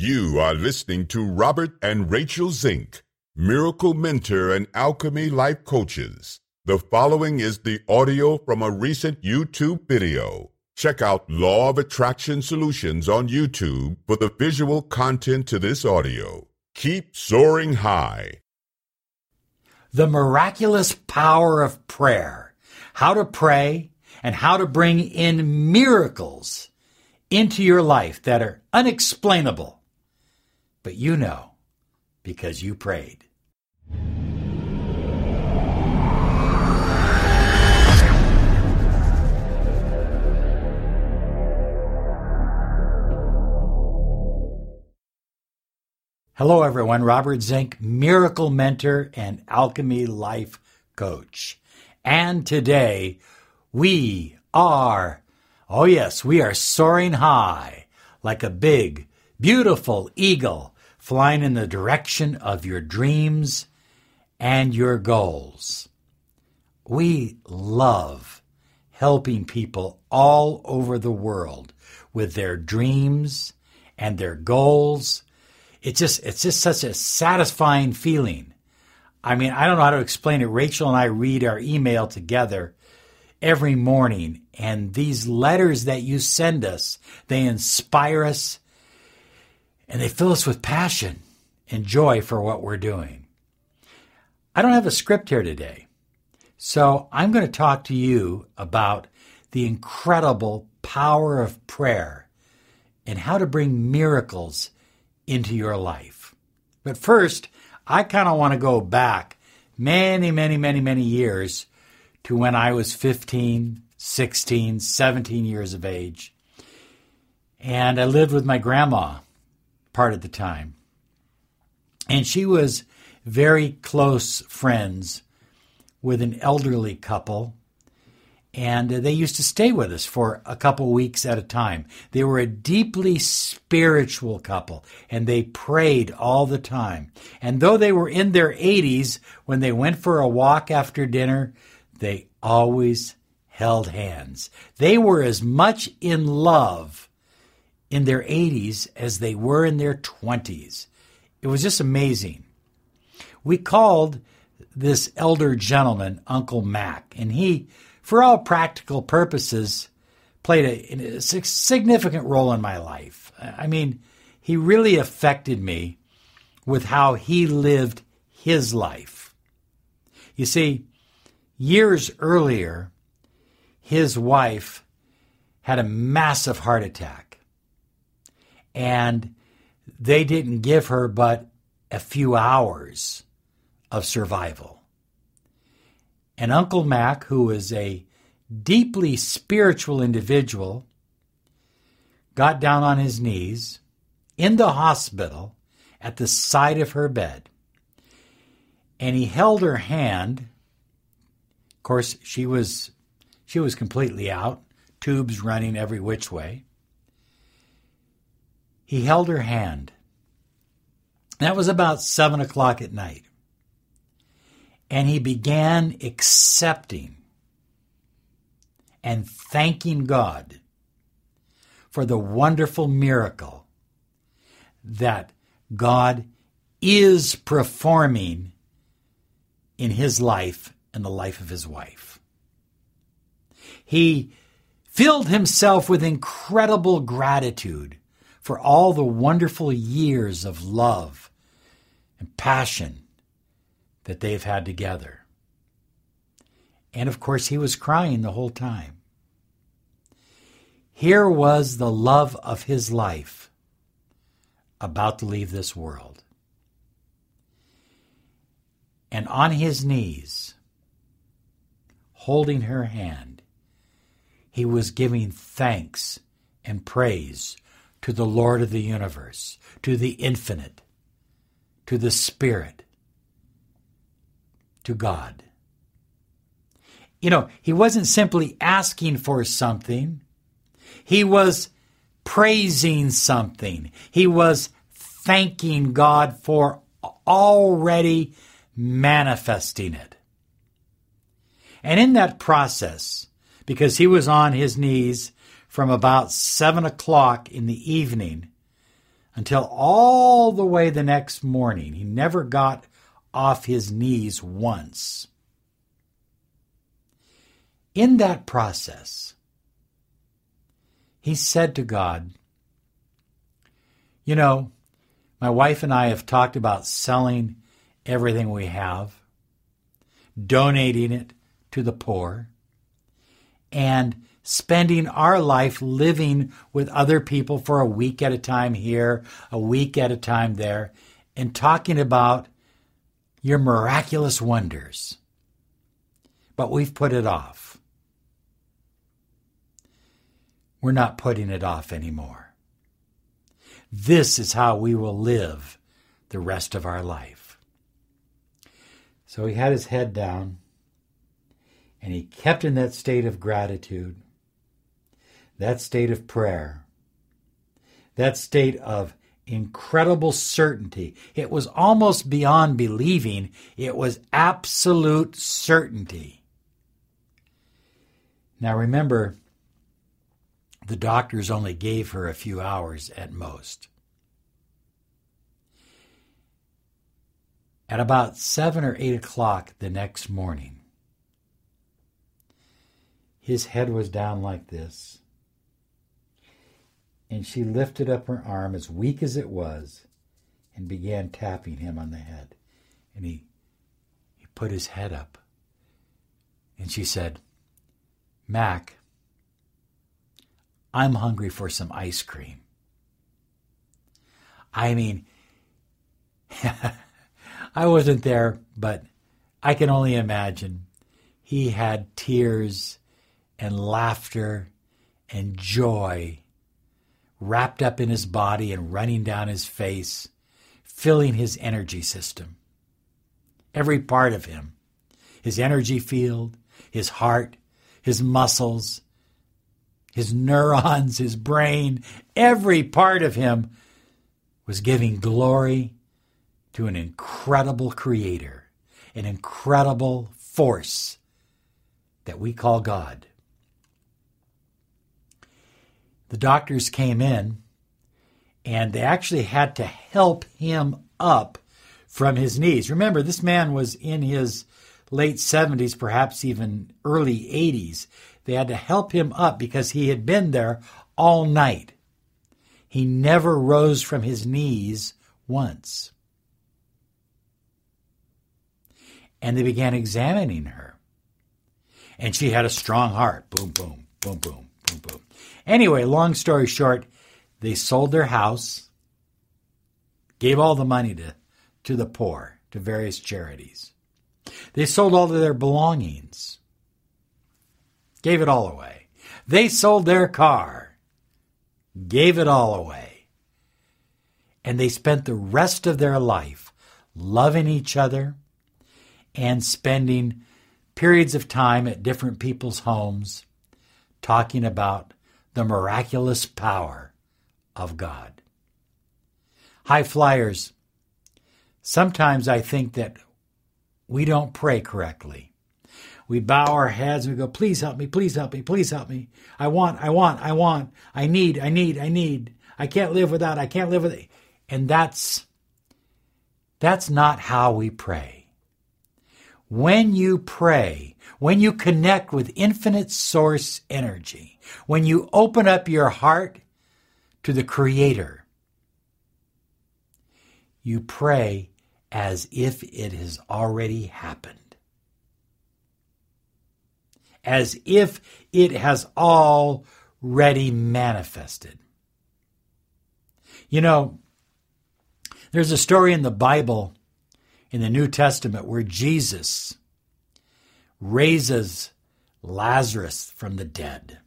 You are listening to Robert and Rachel Zink, Miracle Mentor and Alchemy Life Coaches. The following is the audio from a recent YouTube video. Check out Law of Attraction Solutions on YouTube for the visual content to this audio. Keep soaring high. The miraculous power of prayer. How to pray and how to bring in miracles into your life that are unexplainable. But you know because you prayed. Hello, everyone. Robert Zink, miracle mentor and alchemy life coach. And today we are, oh yes, we are soaring high like a big, beautiful eagle flying in the direction of your dreams and your goals. We love helping people all over the world with their dreams and their goals it's just it's just such a satisfying feeling. I mean, I don't know how to explain it. Rachel and I read our email together every morning, and these letters that you send us, they inspire us and they fill us with passion and joy for what we're doing. I don't have a script here today. So I'm going to talk to you about the incredible power of prayer and how to bring miracles into your life. But first, I kind of want to go back many, many, many, many years to when I was 15, 16, 17 years of age. And I lived with my grandma part of the time. And she was very close friends with an elderly couple and uh, they used to stay with us for a couple weeks at a time. They were a deeply spiritual couple, and they prayed all the time. And though they were in their 80s, when they went for a walk after dinner, they always held hands. They were as much in love in their 80s as they were in their 20s. It was just amazing. We called this elder gentleman Uncle Mack, and he for all practical purposes, played a, a significant role in my life. I mean, he really affected me with how he lived his life. You see, years earlier, his wife had a massive heart attack. And they didn't give her but a few hours of survival. And Uncle Mack, who is a deeply spiritual individual, got down on his knees in the hospital at the side of her bed. And he held her hand. Of course, she was she was completely out, tubes running every which way. He held her hand. That was about seven o'clock at night and he began accepting and thanking God for the wonderful miracle that God is performing in his life and the life of his wife. He filled himself with incredible gratitude for all the wonderful years of love and passion that they've had together. And of course, he was crying the whole time. Here was the love of his life about to leave this world. And on his knees, holding her hand, he was giving thanks and praise to the Lord of the universe, to the infinite, to the Spirit, to God. You know, he wasn't simply asking for something, he was praising something. He was thanking God for already manifesting it. And in that process, because he was on his knees from about seven o'clock in the evening until all the way the next morning. He never got off his knees once. In that process, he said to God, You know, my wife and I have talked about selling everything we have, donating it to the poor, and spending our life living with other people for a week at a time here, a week at a time there, and talking about your miraculous wonders. But we've put it off. We're not putting it off anymore. This is how we will live the rest of our life. So he had his head down and he kept in that state of gratitude that state of prayer, that state of incredible certainty. It was almost beyond believing, it was absolute certainty. Now remember, the doctors only gave her a few hours at most. At about seven or eight o'clock the next morning, his head was down like this and she lifted up her arm, as weak as it was, and began tapping him on the head. And he, he put his head up. And she said, Mack, I'm hungry for some ice cream. I mean, I wasn't there, but I can only imagine. He had tears and laughter and joy wrapped up in his body and running down his face, filling his energy system. Every part of him his energy field, his heart, his muscles, his neurons, his brain, every part of him was giving glory to an incredible creator, an incredible force that we call God the doctors came in and they actually had to help him up from his knees. Remember, this man was in his late 70s, perhaps even early 80s. They had to help him up because he had been there all night. He never rose from his knees once. And they began examining her. And she had a strong heart. Boom, boom, boom, boom, boom. Anyway, long story short, they sold their house, gave all the money to, to the poor, to various charities. They sold all of their belongings, gave it all away. They sold their car, gave it all away. And they spent the rest of their life loving each other and spending periods of time at different people's homes talking about the miraculous power of God. High flyers, sometimes I think that we don't pray correctly. We bow our heads and we go, please help me, please help me, please help me. I want, I want, I want, I need, I need, I need. I can't live without, I can't live with it. And that's, that's not how we pray. When you pray, when you connect with infinite source energy, when you open up your heart to the Creator, you pray as if it has already happened. As if it has already manifested. You know, there's a story in the Bible, in the New Testament, where Jesus raises Lazarus from the dead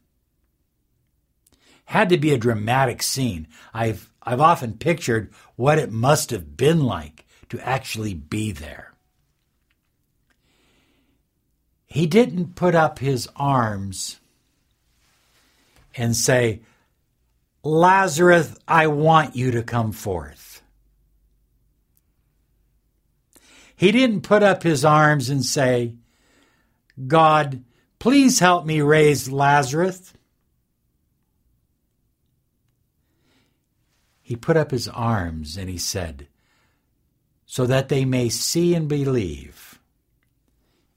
had to be a dramatic scene. I've I've often pictured what it must have been like to actually be there. He didn't put up his arms and say, Lazarus, I want you to come forth. He didn't put up his arms and say, God, please help me raise Lazarus. he put up his arms and he said, So that they may see and believe.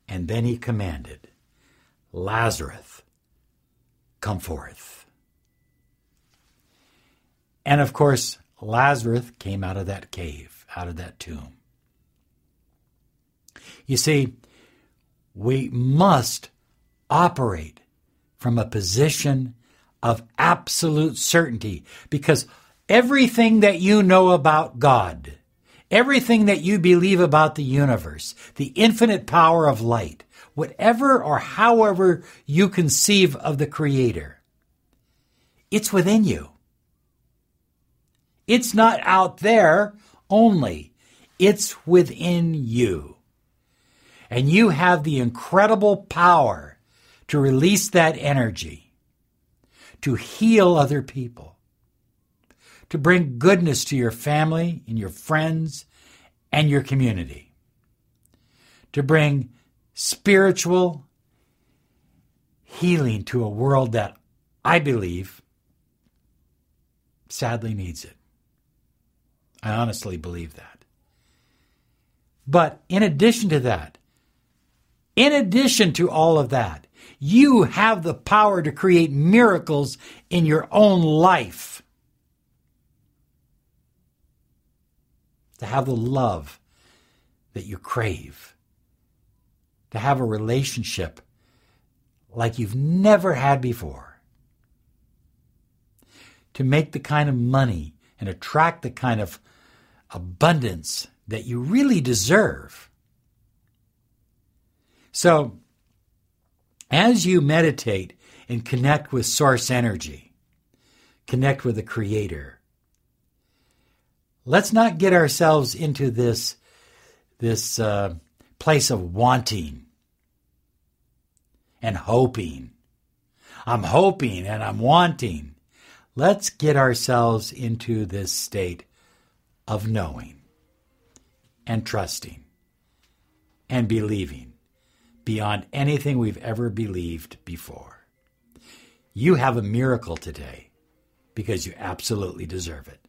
And then he commanded, Lazarus, come forth. And of course, Lazarus came out of that cave, out of that tomb. You see, we must operate from a position of absolute certainty because everything that you know about God, everything that you believe about the universe, the infinite power of light, whatever or however you conceive of the Creator, it's within you. It's not out there only, it's within you. And you have the incredible power to release that energy, to heal other people, to bring goodness to your family and your friends and your community, to bring spiritual healing to a world that I believe sadly needs it. I honestly believe that. But in addition to that, in addition to all of that, you have the power to create miracles in your own life. To have the love that you crave. To have a relationship like you've never had before. To make the kind of money and attract the kind of abundance that you really deserve. So, as you meditate and connect with source energy, connect with the Creator, let's not get ourselves into this, this uh, place of wanting and hoping. I'm hoping and I'm wanting. Let's get ourselves into this state of knowing and trusting and believing beyond anything we've ever believed before. You have a miracle today because you absolutely deserve it.